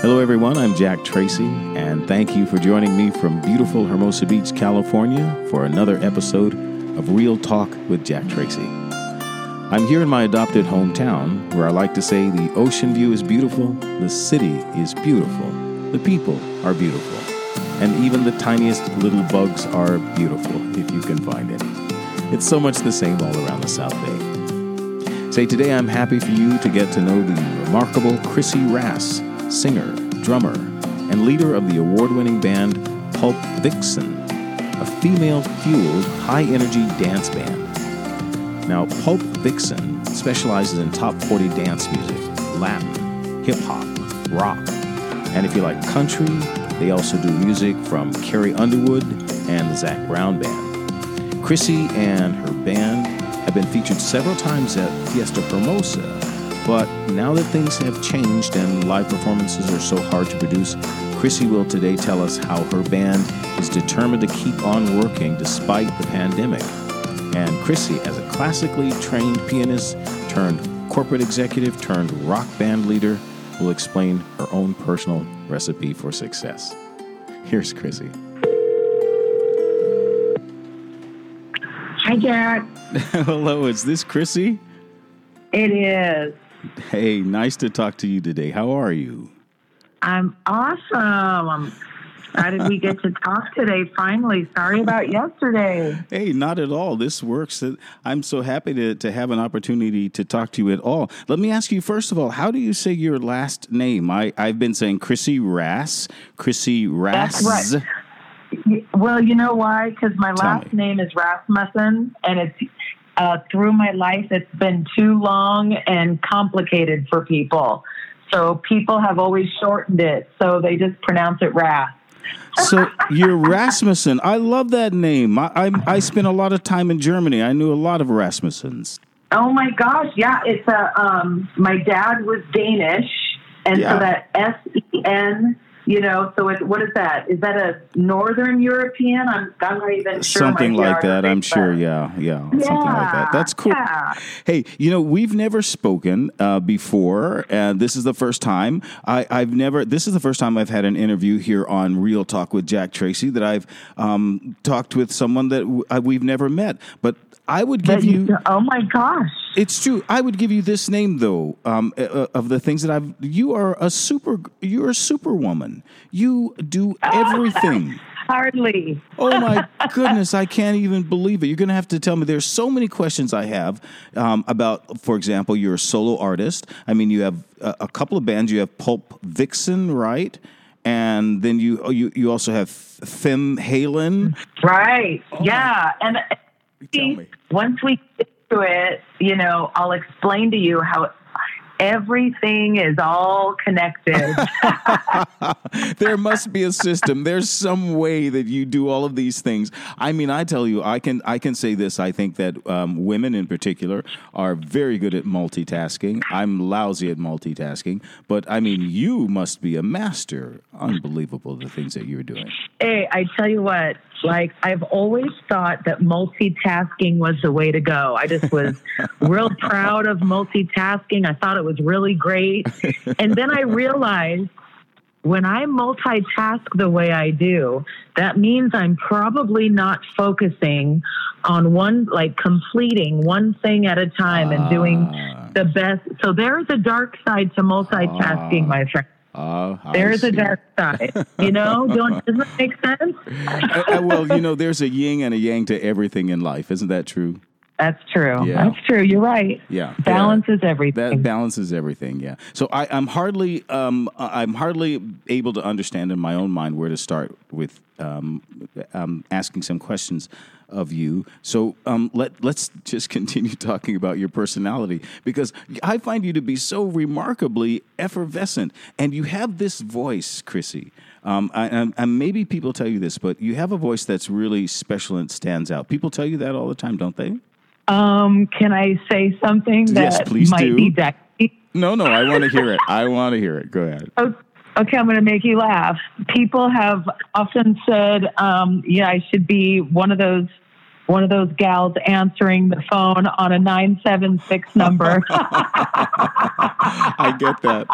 Hello, everyone. I'm Jack Tracy, and thank you for joining me from beautiful Hermosa Beach, California, for another episode of Real Talk with Jack Tracy. I'm here in my adopted hometown, where I like to say the ocean view is beautiful, the city is beautiful, the people are beautiful, and even the tiniest little bugs are beautiful, if you can find any. It's so much the same all around the South Bay. Say, today I'm happy for you to get to know the remarkable Chrissy Rass singer, drummer, and leader of the award winning band Pulp Vixen, a female fueled, high energy dance band. Now, Pulp Vixen specializes in top 40 dance music, Latin, hip hop, rock, and if you like country, they also do music from Carrie Underwood and the Zac Brown Band. Chrissy and her band have been featured several times at Fiesta Hermosa but now that things have changed and live performances are so hard to produce, Chrissy will today tell us how her band is determined to keep on working despite the pandemic. And Chrissy, as a classically trained pianist turned corporate executive turned rock band leader, will explain her own personal recipe for success. Here's Chrissy. Hi, Jack. Hello, is this Chrissy? It is. Hey, nice to talk to you today. How are you? I'm awesome. I'm excited we get to talk today finally. Sorry about yesterday. Hey, not at all. This works. I'm so happy to, to have an opportunity to talk to you at all. Let me ask you, first of all, how do you say your last name? I, I've been saying Chrissy Rass. Chrissy Rass. That's right. Well, you know why? Because my Tell last me. name is Rasmussen, and it's uh, through my life, it's been too long and complicated for people. So people have always shortened it, so they just pronounce it Ras. so you're Rasmussen. I love that name. I, I, I spent a lot of time in Germany. I knew a lot of Rasmussens. Oh my gosh, yeah. It's a um, my dad was Danish, and yeah. so that S E N you know, so it, what is that? Is that a Northern European? I'm, I'm not even sure. Something like that, I'm sure. Yeah, yeah, yeah, something like that. That's cool. Yeah. Hey, you know, we've never spoken uh, before, and this is the first time. I, have never. This is the first time I've had an interview here on Real Talk with Jack Tracy that I've um, talked with someone that w- uh, we've never met. But I would give you. Oh my gosh! It's true. I would give you this name though. Um, uh, uh, of the things that I've, you are a super. You're a superwoman. You do everything. Hardly. oh my goodness! I can't even believe it. You're going to have to tell me. There's so many questions I have um, about. For example, you're a solo artist. I mean, you have a, a couple of bands. You have Pulp Vixen, right? and then you oh, you you also have Femme Halen. Right. Oh. Yeah. And once we get to it, you know, I'll explain to you how everything is all connected. there must be a system. There's some way that you do all of these things. I mean, I tell you, I can I can say this. I think that um, women in particular are very good at multitasking. I'm lousy at multitasking, but I mean, you must be a master. Unbelievable the things that you're doing. Hey, I tell you what. Like I've always thought that multitasking was the way to go. I just was real proud of multitasking. I thought it was really great. And then I realized when I multitask the way I do, that means I'm probably not focusing on one, like completing one thing at a time and doing ah. the best. So there's a dark side to multitasking, uh, my friend. Uh, there's a dark side, you know. Don't doesn't that make sense? uh, uh, well, you know, there's a yin and a yang to everything in life. Isn't that true? That's true. Yeah. That's true. You're right. Yeah. Balance is everything. That balances everything. Yeah. So I, am hardly, um, I'm hardly able to understand in my own mind where to start with um, um, asking some questions of you. So um, let let's just continue talking about your personality because I find you to be so remarkably effervescent, and you have this voice, Chrissy. Um, I, I, maybe people tell you this, but you have a voice that's really special and stands out. People tell you that all the time, don't they? Um, can I say something that yes, please might do. be decky? No, no, I want to hear it. I want to hear it. Go ahead. Okay, I'm going to make you laugh. People have often said, um, "Yeah, I should be one of those one of those gals answering the phone on a 976 number. I get that.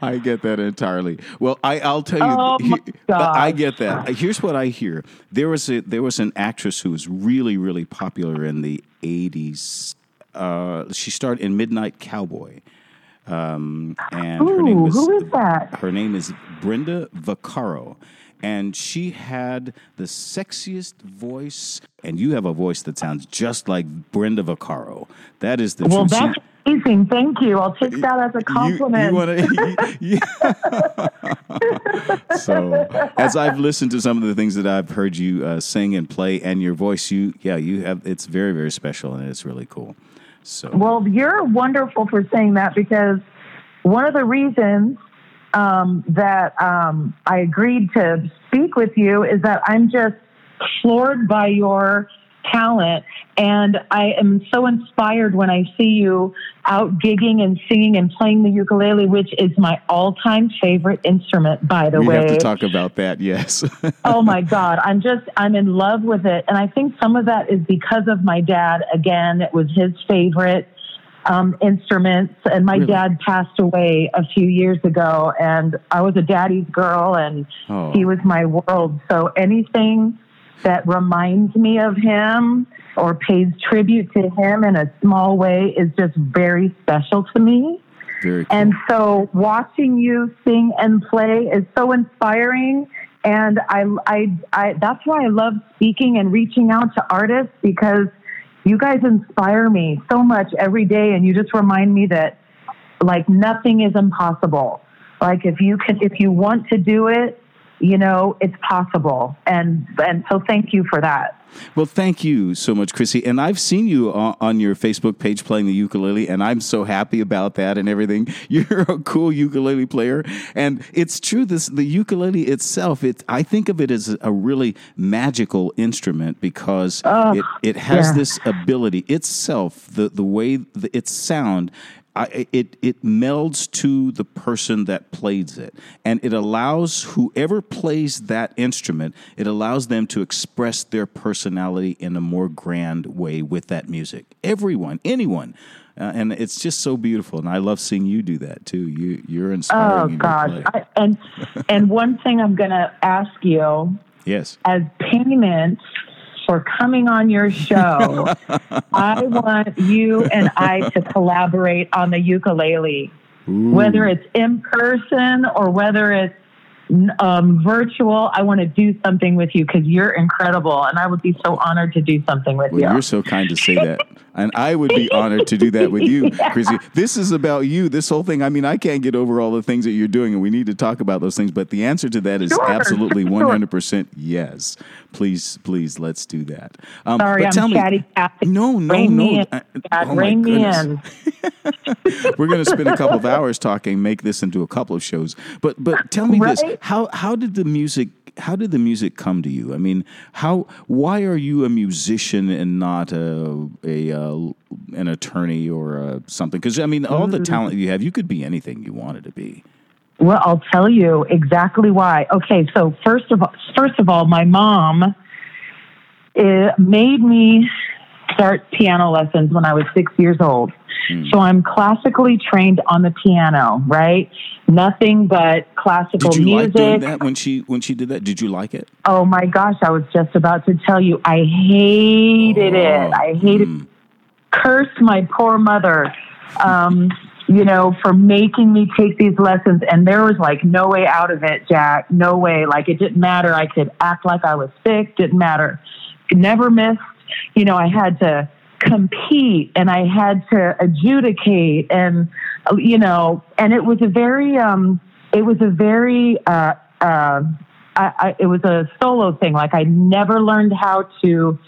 I get that entirely. Well, I, I'll tell you. Oh, my God. I get that. Here's what I hear. There was a there was an actress who was really really popular in the '80s. Uh, she starred in Midnight Cowboy, um, and her name was who is that? her name is Brenda Vaccaro. And she had the sexiest voice, and you have a voice that sounds just like Brenda Vaccaro. That is the Well, truth. That's amazing. Thank you. I'll take that as a compliment. you want to. so, as I've listened to some of the things that I've heard you uh, sing and play, and your voice, you yeah, you have it's very very special and it's really cool. So, Well, you're wonderful for saying that because one of the reasons um, that um, I agreed to speak with you is that I'm just floored by your talent. And I am so inspired when I see you out gigging and singing and playing the ukulele, which is my all time favorite instrument, by the we way. We have to talk about that. Yes. oh my God. I'm just, I'm in love with it. And I think some of that is because of my dad. Again, it was his favorite um, instruments. And my Really? dad passed away a few years ago. And I was a daddy's girl and Oh. he was my world. So anything that reminds me of him or pays tribute to him in a small way is just very special to me. very cool. And so watching you sing and play is so inspiring. And I, I, I, that's why I love speaking and reaching out to artists because you guys inspire me so much every day. And you just remind me that like nothing is impossible. Like if you can, if you want to do it, you know, it's possible. And, and so thank you for that. Well, thank you so much, Chrissy. And I've seen you on, on your Facebook page playing the ukulele, and I'm so happy about that and everything. You're a cool ukulele player, and it's true. This the ukulele itself. It I think of it as a really magical instrument because Oh, it it has yeah. this ability itself. The the way the, its sound. I, it it melds to the person that plays it, and it allows whoever plays that instrument. It allows them to express their personality in a more grand way with that music. Everyone, anyone, uh, and it's just so beautiful. And I love seeing you do that too. You you're inspiring. Oh God. I, and, and one thing I'm going to ask you yes. as payment for coming on your show, I want you and I to collaborate on the ukulele, whether it's in person or whether it's um, virtual. I want to do something with you because you're incredible, and I would be so honored to do something with Well, you. you're so kind to say that. And I would be honored to do that with you, Chrissy. This is about you. This whole thing. I mean, I can't get over all the things that you're doing, and we need to talk about those things. But the answer to that is Sure, absolutely 100% yes. Please, please, let's do that. Um, Sorry, but I'm tell chatty. No, no, Rein no. me in, Dad. oh my Rein me in. We're going to spend a couple of hours talking, make this into a couple of shows. But but tell me this: how how did the music how did the music come to you? I mean, how why are you a musician and not a a uh, an attorney or uh something? Because I mean, all Mm. the talent you have, you could be anything you wanted to be. Well, I'll tell you exactly why. Okay, so first of all, first of all, my mom uh, made me start piano lessons when I was six years old. Hmm. So I'm classically trained on the piano, right? Nothing but classical Did you music. like doing that when she when she did that? Did you like it? Oh my gosh, I was just about to tell you, I hated it. I hated Mm. cursed my poor mother, um, you know, for making me take these lessons. And there was like no way out of it, Jack. No way. Like it didn't matter. I could act like I was sick. Didn't matter. Never missed. You know, I had to compete and I had to adjudicate and, you know, and it was a very, um, it was a very, uh, uh, I, I, it was a solo thing. Like I never learned how to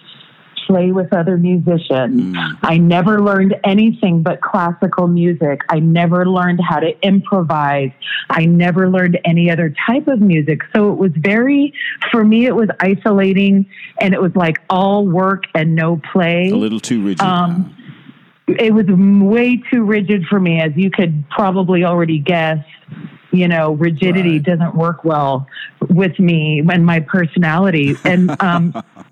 play with other musicians. Mm. I never learned anything but classical music. I never learned how to improvise. I never learned any other type of music. So it was very, for me, it was isolating and it was like all work and no play. A little too rigid. Um, it was way too rigid for me, as you could probably already guess. You know, rigidity Right. doesn't work well with me and my personality. And um,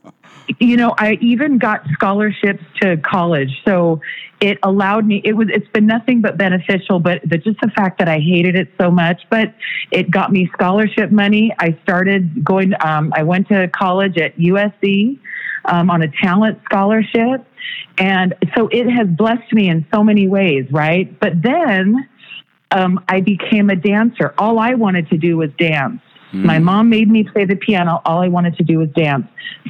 you know, I even got scholarships to college. So it allowed me, it was, it's been nothing but beneficial, but the, just the fact that I hated it so much, but it got me scholarship money. I started going, um, I went to college at USC um, on a talent scholarship. And so it has blessed me in so many ways, right? But then um, I became a dancer. All I wanted to do was dance. Mm. My mom made me play the piano. All I wanted to do was dance.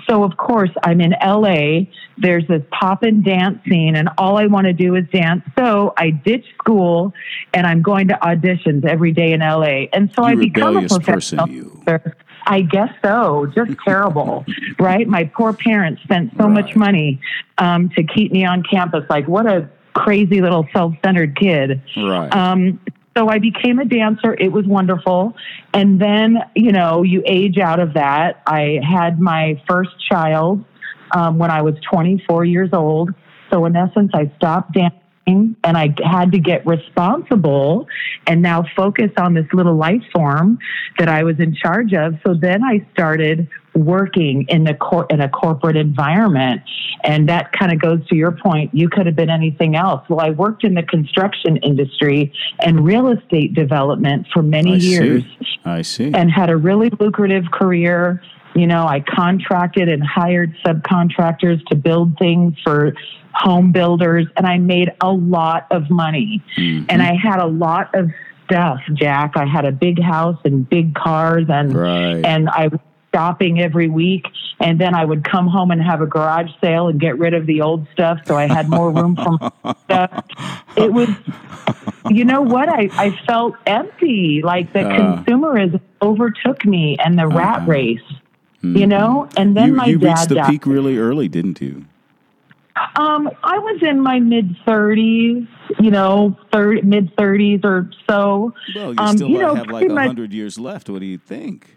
So, of course, I'm in LA. There's this pop and dance scene, and all I want to do is dance. So, I ditch school and I'm going to auditions every day in LA. And so, you I become a professional person. I guess so. Just terrible, right? My poor parents spent so Right. much money um, to keep me on campus. Like, what a crazy little self centered kid. Right. Um, so I became a dancer. It was wonderful. And then, you know, you age out of that. I had my first child um, when I was 24 years old. So, in essence, I stopped dancing and I had to get responsible and now focus on this little life form that I was in charge of. So then I started working in the cor- in a corporate environment and that kind of goes to your point you could have been anything else well i worked in the construction industry and real estate development for many I years see. I see. and had a really lucrative career. You know, I contracted and hired subcontractors to build things for home builders, and I made a lot of money. Mhm. And I had a lot of stuff, Jack. I had a big house and big cars, and Right. and I was shopping every week. And then I would come home and have a garage sale and get rid of the old stuff, so I had more room for my stuff. It was you know what? I, I felt empty, like the Uh. consumerism overtook me and the rat Uh-huh. race, you know? And then you my you dad reached the died. peak really early, didn't you? Um, I was in my mid 30s, you know, third, mid 30s or so. Well, you Um, still you know, have like a hundred years left. What do you think?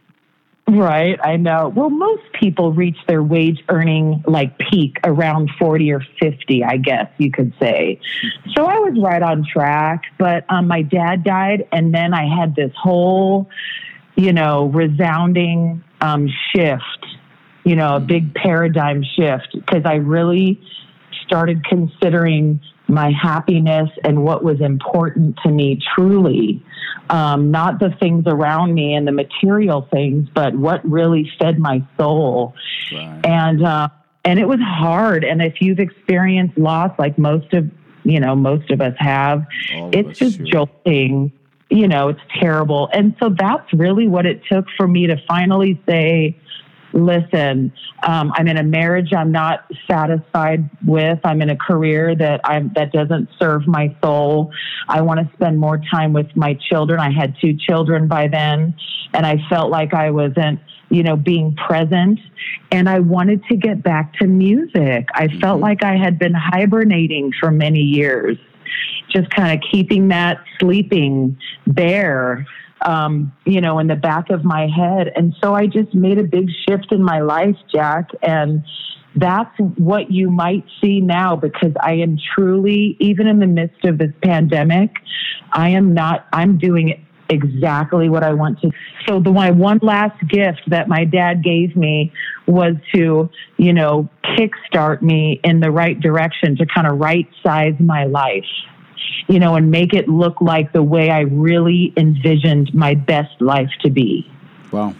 Right, I know. Well, most people reach their wage earning like peak around 40 or 50, I guess you could say. So I was right on track, but um, my dad died, and then I had this whole, you know, resounding um, shift, you know, a big paradigm shift, because I really started considering my happiness and what was important to me truly. Um, not the things around me and the material things, but what really fed my soul. Right. And uh, and it was hard. And if you've experienced loss, like most of you know most of us have, All it's us, just sure. jolting. You know, it's terrible. And so that's really what it took for me to finally say, listen, um, I'm in a marriage I'm not satisfied with. I'm in a career that I'm that doesn't serve my soul. I want to spend more time with my children. I had two children by then, and I felt like I wasn't, you know, being present. And I wanted to get back to music. I felt like I had been hibernating for many years, just kind of keeping that sleeping there um, you know, in the back of my head. And so I just made a big shift in my life, Jack. And that's what you might see now because I am truly, even in the midst of this pandemic, I am not, I'm doing exactly what I want to. So the my one last gift that my dad gave me was to, you know, kickstart me in the right direction to kind of right size my life you know, and make it look like the way I really envisioned my best life to be. Wow.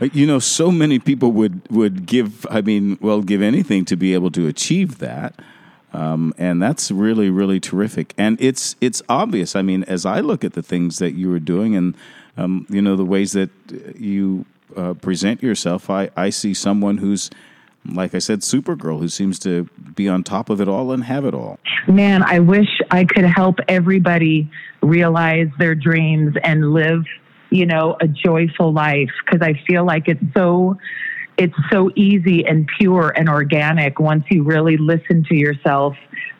Uh, You know, so many people would would give. I mean, well, give anything to be able to achieve that, um, and that's really really terrific. And it's it's obvious. I mean, as I look at the things that you were doing, and um, you know the ways that you uh, present yourself, I I see someone who's. Like I said, Supergirl, who seems to be on top of it all and have it all. Man, I wish I could help everybody realize their dreams and live, you know, a joyful life because I feel like it's so it's so easy and pure and organic once you really listen to yourself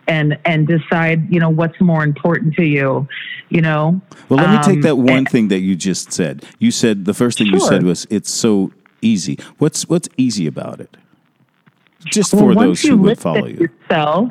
and and decide, you know, what's more important to you, you know. Well, let me take Um, that one and- thing that you just said. You said the first thing you said was it's so easy. What's what's easy about it? Just Well, for those who would follow you. Yourself,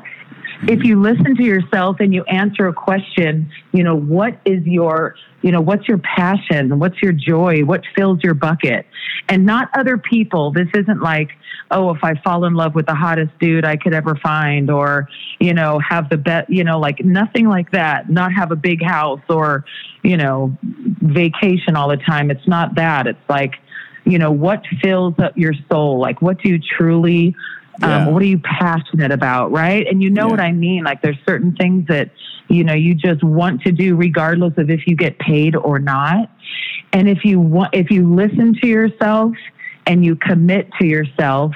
if mm-hmm. you listen to yourself and you answer a question, you know, what is your, you know, what's your passion? What's your joy? What fills your bucket? And not other people. This isn't like, oh, if I fall in love with the hottest dude I could ever find, or, you know, have the best, you know, like nothing like that. Not have a big house or, you know, vacation all the time. It's not that. It's like, you know, what fills up your soul? Like, what do you truly um, what are you passionate about, right? And you know yeah. what I mean. Like there's certain things that you know you just want to do regardless of if you get paid or not. And if you want, if you listen to yourself and you commit to yourself,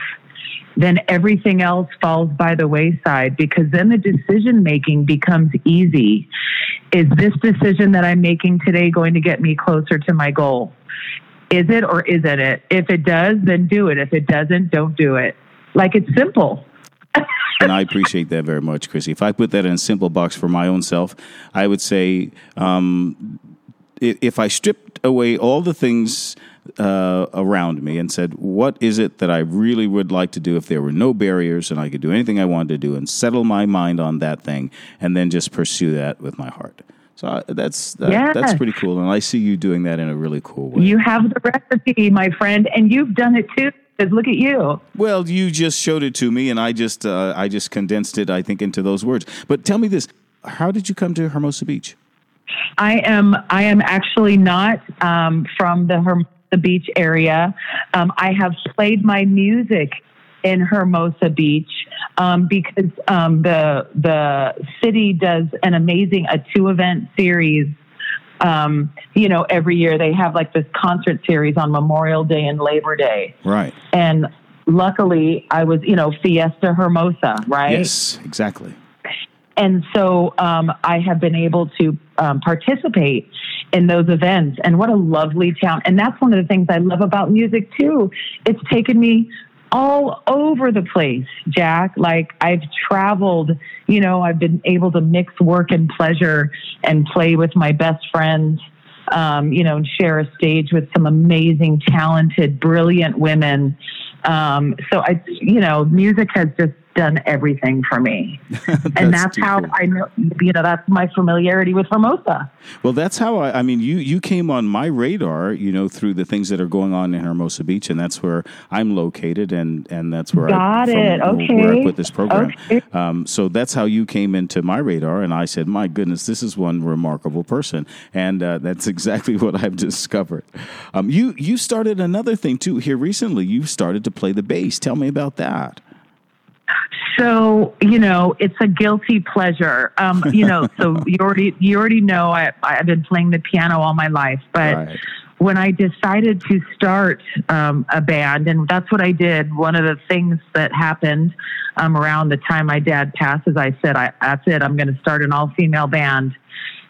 then everything else falls by the wayside because then the decision making becomes easy. Is this decision that I'm making today going to get me closer to my goal? Is it or isn't it? If it does, then do it. If it doesn't, don't do it. Like it's simple. and I appreciate that very much, Chrissy. If I put that in a simple box for my own self, I would say um, if I stripped away all the things uh, around me and said, What is it that I really would like to do if there were no barriers and I could do anything I wanted to do and settle my mind on that thing and then just pursue that with my heart? So uh, that's that, yes. that's pretty cool, and I see you doing that in a really cool way. You have the recipe, my friend, and you've done it too. Because look at you. Well, you just showed it to me, and I just uh, I just condensed it, I think, into those words. But tell me this: How did you come to Hermosa Beach? I am I am actually not um, from the Hermosa Beach area. Um, I have played my music in Hermosa Beach um, because um, the the city does an amazing a two event series um, you know, every year they have like this concert series on Memorial Day and Labor Day. Right. And luckily I was, you know, Fiesta Hermosa, right? Yes, exactly. And so um, I have been able to um, participate in those events. And what a lovely town. And that's one of the things I love about music too. It's taken me all over the place, Jack. Like I've traveled, you know, I've been able to mix work and pleasure and play with my best friends, um, you know, and share a stage with some amazing, talented, brilliant women. Um, so I, you know, music has just done everything for me. that's and that's how cool. I know, you know, that's my familiarity with Hermosa. Well, that's how I, I mean, you, you came on my radar, you know, through the things that are going on in Hermosa Beach, and that's where I'm located, and, and that's where I Got I, it. From, okay. where I put this program. Okay. Um, so that's how you came into my radar, and I said, my goodness, this is one remarkable person. And uh, that's exactly what I've discovered. Um, you, you started another thing too here recently. You started to play the bass. Tell me about that. So you know, it's a guilty pleasure. Um, you know, so you already you already know I I've been playing the piano all my life, but. Right. When I decided to start um, a band, and that's what I did, one of the things that happened um, around the time my dad passed is I said, I, "That's it. I'm going to start an all-female band."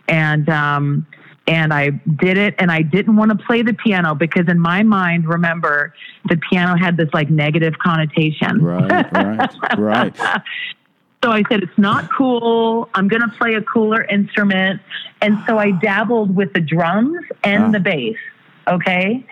And um, and I did it and I didn't want to play the piano because in my mind, remember, the piano had this like negative connotation. Right, right, right. So I said, it's not cool. I'm going to play a cooler instrument. And so I dabbled with the drums and ah. the bass. Okay.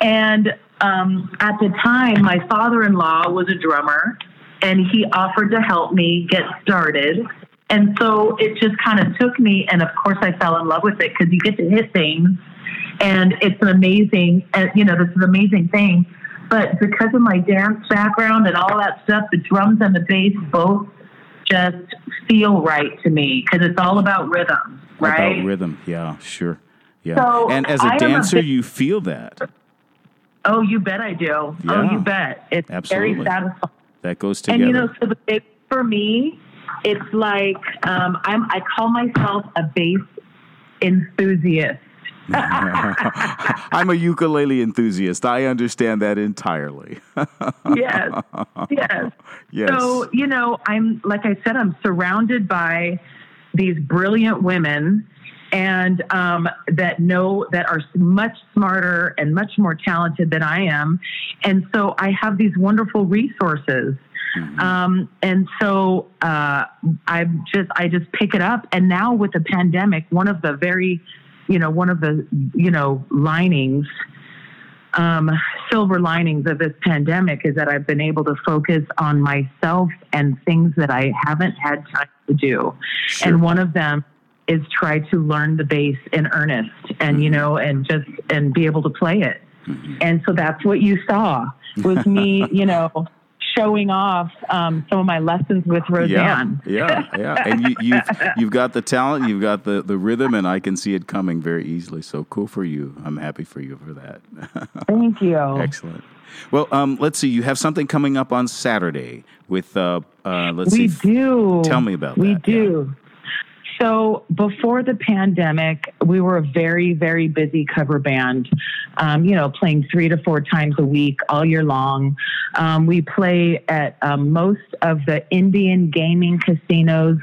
And um, at the time, my father in law was a drummer and he offered to help me get started. And so it just kind of took me, and of course I fell in love with it because you get to hit things, and it's an amazing, uh, you know, this is an amazing thing. But because of my dance background and all that stuff, the drums and the bass both just feel right to me because it's all about rhythm, right? About rhythm, yeah, sure, yeah. So and as a I dancer, a big, you feel that. Oh, you bet I do. Yeah, oh, you bet. It's absolutely. very satisfying. That goes together. And you know, so the big for me it's like um, I'm. I call myself a bass enthusiast. I'm a ukulele enthusiast. I understand that entirely. yes, yes. Yes. So you know, I'm like I said, I'm surrounded by these brilliant women and um, that know that are much smarter and much more talented than I am. And so I have these wonderful resources Mm-hmm. Um, and so uh, I just I just pick it up. And now with the pandemic, one of the very, you know, one of the you know linings, um, silver linings of this pandemic is that I've been able to focus on myself and things that I haven't had time to do. Sure. And one of them is try to learn the bass in earnest and, you know, and just, and be able to play it. And so that's what you saw was me, you know, showing off um, some of my lessons with Roseanne. Yeah, yeah, yeah. And you, you've you've got the talent, you've got the, the rhythm, and I can see it coming very easily. So cool for you. I'm happy for you for that. Thank you. Excellent. Well, um, let's see. You have something coming up on Saturday with uh, uh, let's we see. do. Tell me about we that. do. So before the pandemic, we were a very, very busy cover band. Um, you know, playing three to four times a week all year long. Um, we play at um, most of the Indian gaming casinos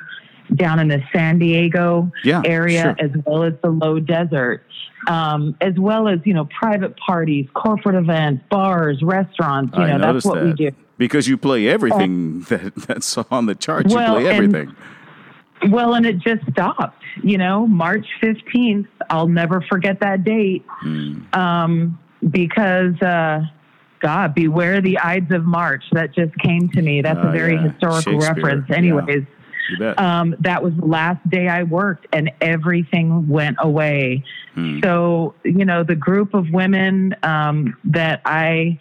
down in the San Diego Yeah, area, sure. as well as the Low Desert. Um, as well as you know, private parties, corporate events, bars, restaurants. You I know, that's what that we do. because you play everything that, that's on the charts. Well, you play and- everything. Well, and it just stopped. You know, March 15th, I'll never forget that date um, because, uh, God, beware the Ides of March. That just came to me. That's Oh, a very yeah. historical reference. Anyways, bet. um, that was the last day I worked and everything went away. Hmm. So, you know, the group of women um, that I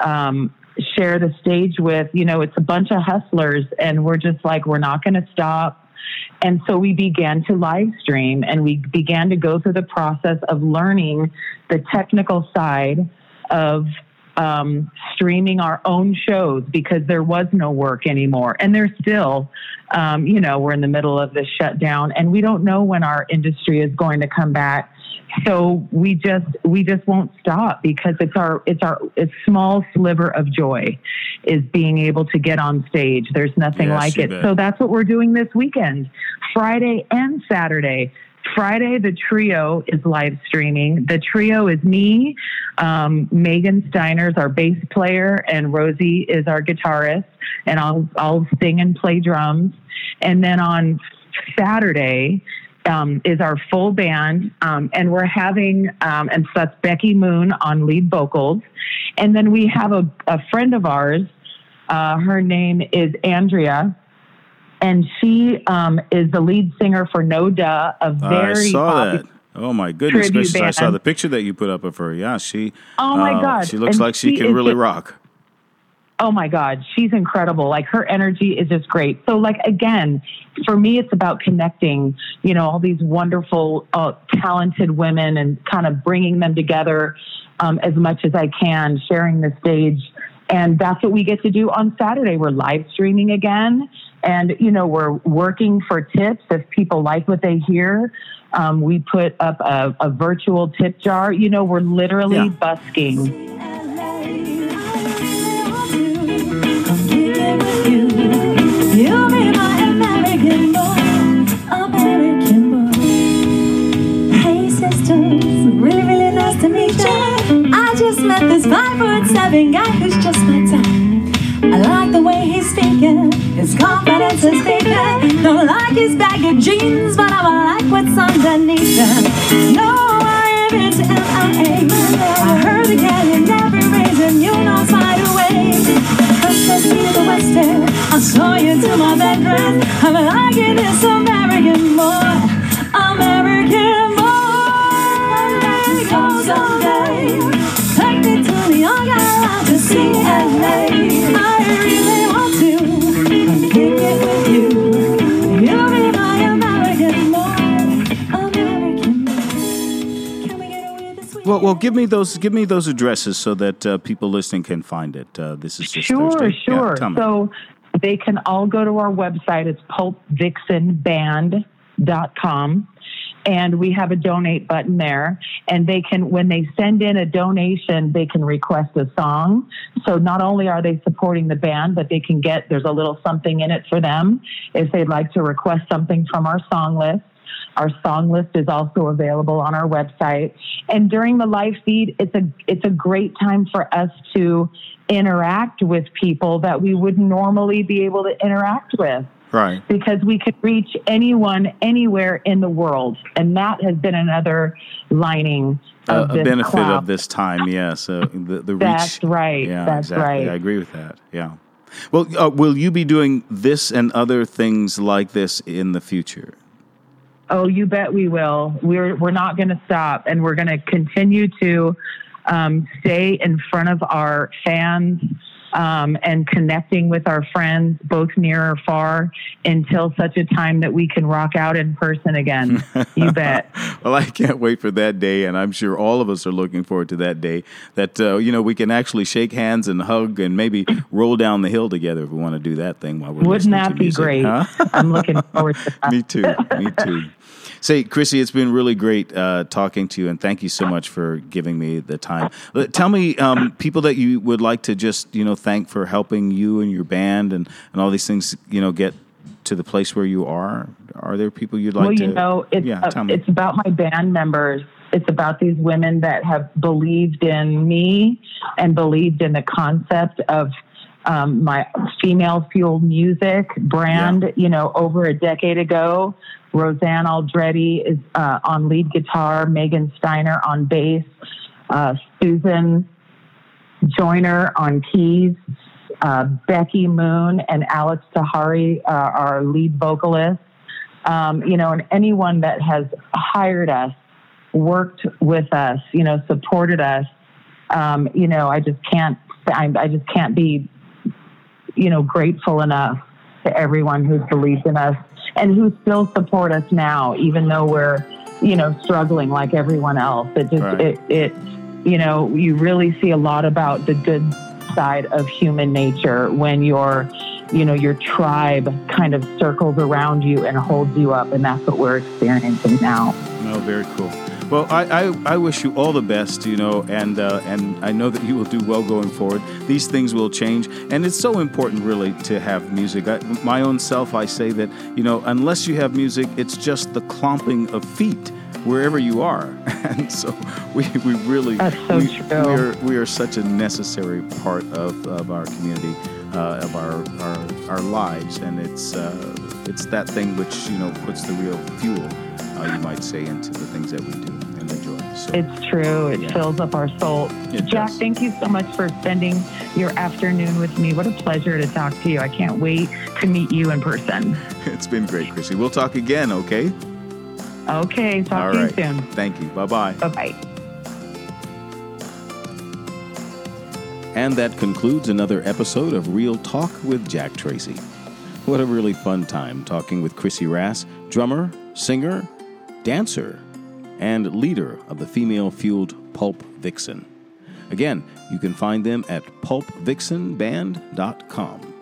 um, share the stage with, you know, it's a bunch of hustlers and we're just like, we're not going to stop. And so we began to live stream and we began to go through the process of learning the technical side of um, streaming our own shows because there was no work anymore. And there's still, um, you know, we're in the middle of this shutdown and we don't know when our industry is going to come back. So we just we just won't stop because it's our it's our it's small sliver of joy is being able to get on stage. There's nothing Yes, like it. bet. So that's what we're doing this weekend, Friday and Saturday. Friday, the trio is live streaming. The trio is me, um, Megan Steiner's our bass player, and Rosie is our guitarist. And I'll I'll sing and play drums. And then on Saturday um, is our full band, um, and we're having um, and so that's Becky Moon on lead vocals, and then we have a, a friend of ours. Uh, her name is Andrea, and she um, is the lead singer for No Duh, a very I saw popular- that. Oh my goodness tribute gracious! I saw the picture that you put up of her. Yeah, she. Oh, my uh, God. She looks And like she she can really just- rock. oh my god she's incredible like her energy is just great so like again for me it's about connecting you know all these wonderful uh, talented women and kind of bringing them together um, as much as i can sharing the stage and that's what we get to do on saturday we're live streaming again and you know we're working for tips if people like what they hear um, we put up a, a virtual tip jar you know we're literally Yeah. busking You'll be my American boy, American boy. Hey sisters, really, really nice to meet you. I just met this five foot seven guy who's just my type. I like the way he's speaking, his confidence is speaking. Don't like his baggy jeans, but I like what's underneath them. No, I am into MIA. I heard the canyon every reason you know find a way. First I see the West End, I saw you to my bedroom. I'm liking this American Well, well, give me those. Give me those addresses so that uh, people listening can find it. Uh, this is just Sure, Thursday. Sure. me. so they can all go to our website. It's pulpvixenband.com. And we have a donate button there. And they can, when they send in a donation, they can request a song. So not only are they supporting the band, but they can get, there's a little something in it for them if they'd like to request something from our song list. Our song list is also available on our website. And during the live feed, it's a it's a great time for us to interact with people that we would normally be able to interact with right. because we could reach anyone anywhere in the world. And that has been another lining Uh, a benefit cloud. of this time, yes. Uh, the the reach. That's right. Yeah, That's exactly. right. I agree with that. Yeah. Well, uh, will you be doing this and other things like this in the future? Oh, you bet we will. We're we're not going to stop, and we're going to continue to um, stay in front of our fans um, and connecting with our friends, both near or far, until such a time that we can rock out in person again. You bet. well, I can't wait for that day, and I'm sure all of us are looking forward to that day. That uh, you know we can actually shake hands and hug and maybe roll down the hill together if we want to do that thing while we're Wouldn't that be music. great? Huh? I'm looking forward to that. Me too. Me too. Say, Chrissy, it's been really great uh, talking to you, and thank you so much for giving me the time. Uh, Tell me, um, people that you would like to just you know thank for helping you and your band and, and all these things, you know, get to the place where you are. Are there people you'd like well, to? you know, it's yeah, uh, it's about my band members. It's about these women that have believed in me and believed in the concept of um, my female fueled music brand. Yeah. You know, over a decade ago, Roseanne Aldretti is uh, on lead guitar, Megan Steiner on bass, uh, Susan Joyner on keys. Uh, Becky Moon and Alex Tahari uh, are lead vocalists. Um, you know, and anyone that has hired us, worked with us, you know, supported us. Um, you know, I just can't. I, I just can't be, you know, grateful enough to everyone who's believed in us and who still support us now, even though we're, you know, struggling like everyone else. It just Right. it it you know, you really see a lot about the good side of human nature when your you know your tribe kind of circles around you and holds you up and that's what we're experiencing now Oh, very cool. Well, I, I, I wish you all the best, you know, and uh, and I know that you will do well going forward. These things will change, and it's so important, really, to have music. I, my own self, I say that, you know, unless you have music, it's just the clomping of feet wherever you are, and so we, we really so we, we are we are such a necessary part of, of our community, uh, of our, our our lives, and it's uh, it's that thing which you know puts the real fuel uh, you might say, into the things that we do and enjoy. So, it's true it Yeah. fills up our soul It jack does. thank you so much for spending your afternoon with me what a pleasure to talk to you i can't wait to meet you in person it's been great, Chrissy. We'll talk again, okay? okay talk All to right. you soon Thank you. Bye bye. bye-bye And that concludes another episode of Real Talk with Jack Tracy. What a really fun time talking with Chrissy Rass, drummer, singer, dancer, and leader of the female fueled Pulp Vixen. Again, you can find them at pulpvixenband.com.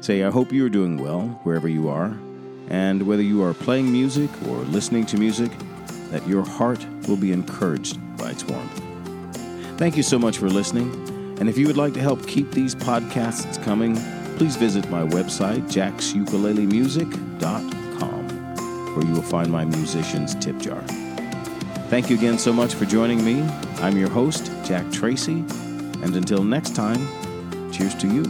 Say, I hope you're doing well wherever you are, and whether you are playing music or listening to music, that your heart will be encouraged by its warmth. Thank you so much for listening. And if you would like to help keep these podcasts coming, please visit my website, jacksukulelemusic.com, where you will find my musician's tip jar. Thank you again so much for joining me. I'm your host, Jack Tracy, and until next time, cheers to you.